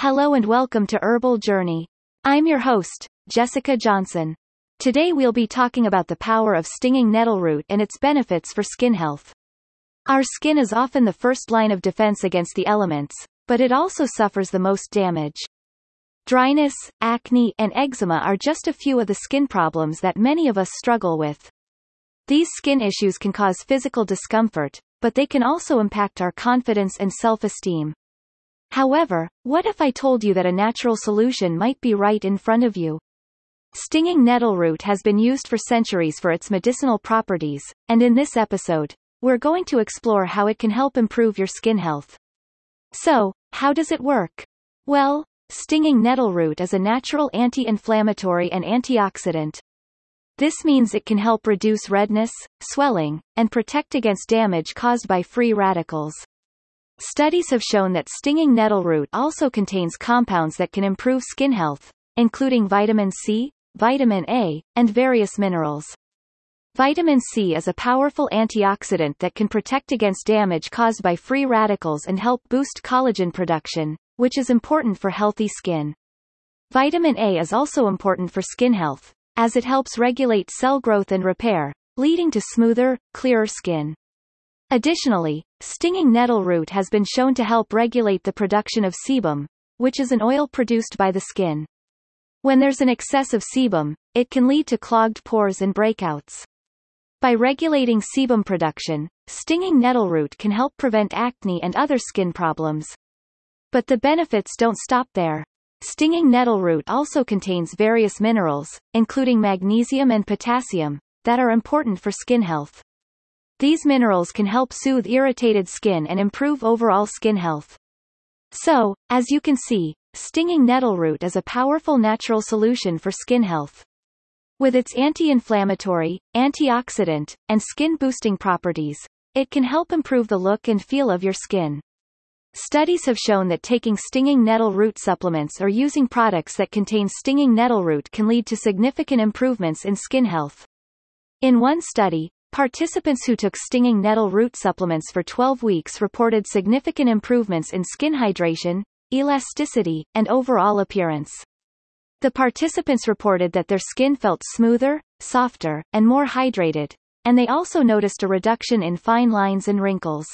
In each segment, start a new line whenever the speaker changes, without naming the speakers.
Hello and welcome to Herbal Journey. I'm your host, Jessica Johnson. Today we'll be talking about the power of stinging nettle root and its benefits for skin health. Our skin is often the first line of defense against the elements, but it also suffers the most damage. Dryness, acne, and eczema are just a few of the skin problems that many of us struggle with. These skin issues can cause physical discomfort, but they can also impact our confidence and self-esteem. However, what if I told you that a natural solution might be right in front of you? Stinging nettle root has been used for centuries for its medicinal properties, and in this episode, we're going to explore how it can help improve your skin health. So, how does it work? Well, stinging nettle root is a natural anti-inflammatory and antioxidant. This means it can help reduce redness, swelling, and protect against damage caused by free radicals. Studies have shown that stinging nettle root also contains compounds that can improve skin health, including vitamin C, vitamin A, and various minerals. Vitamin C is a powerful antioxidant that can protect against damage caused by free radicals and help boost collagen production, which is important for healthy skin. Vitamin A is also important for skin health, as it helps regulate cell growth and repair, leading to smoother, clearer skin. Additionally, stinging nettle root has been shown to help regulate the production of sebum, which is an oil produced by the skin. When there's an excess of sebum, it can lead to clogged pores and breakouts. By regulating sebum production, stinging nettle root can help prevent acne and other skin problems. But the benefits don't stop there. Stinging nettle root also contains various minerals, including magnesium and potassium, that are important for skin health. These minerals can help soothe irritated skin and improve overall skin health. So, as you can see, stinging nettle root is a powerful natural solution for skin health. With its anti-inflammatory, antioxidant, and skin-boosting properties, it can help improve the look and feel of your skin. Studies have shown that taking stinging nettle root supplements or using products that contain stinging nettle root can lead to significant improvements in skin health. In one study, Participants who took stinging nettle root supplements for 12 weeks reported significant improvements in skin hydration, elasticity, and overall appearance. The participants reported that their skin felt smoother, softer, and more hydrated, and they also noticed a reduction in fine lines and wrinkles.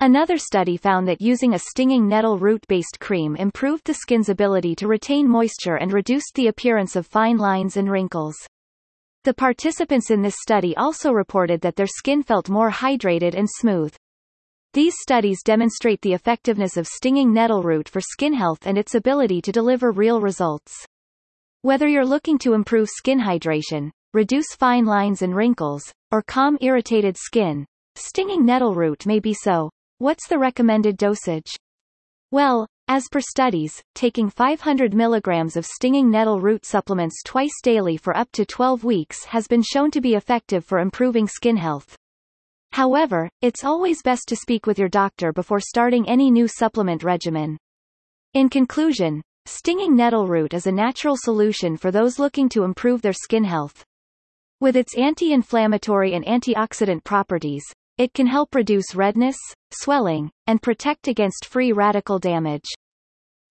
Another study found that using a stinging nettle root-based cream improved the skin's ability to retain moisture and reduced the appearance of fine lines and wrinkles. The participants in this study also reported that their skin felt more hydrated and smooth. These studies demonstrate the effectiveness of stinging nettle root for skin health and its ability to deliver real results. Whether you're looking to improve skin hydration, reduce fine lines and wrinkles, or calm irritated skin, stinging nettle root may be so. What's the recommended dosage? Well, as per studies, taking 500 mg of stinging nettle root supplements twice daily for up to 12 weeks has been shown to be effective for improving skin health. However, it's always best to speak with your doctor before starting any new supplement regimen. In conclusion, stinging nettle root is a natural solution for those looking to improve their skin health. With its anti-inflammatory and antioxidant properties, it can help reduce redness, swelling, and protect against free radical damage.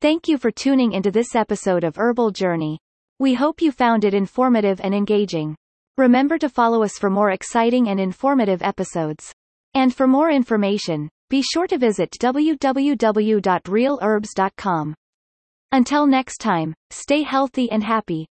Thank you for tuning into this episode of Herbal Journey. We hope you found it informative and engaging. Remember to follow us for more exciting and informative episodes. And for more information, be sure to visit www.realherbs.com. Until next time, stay healthy and happy.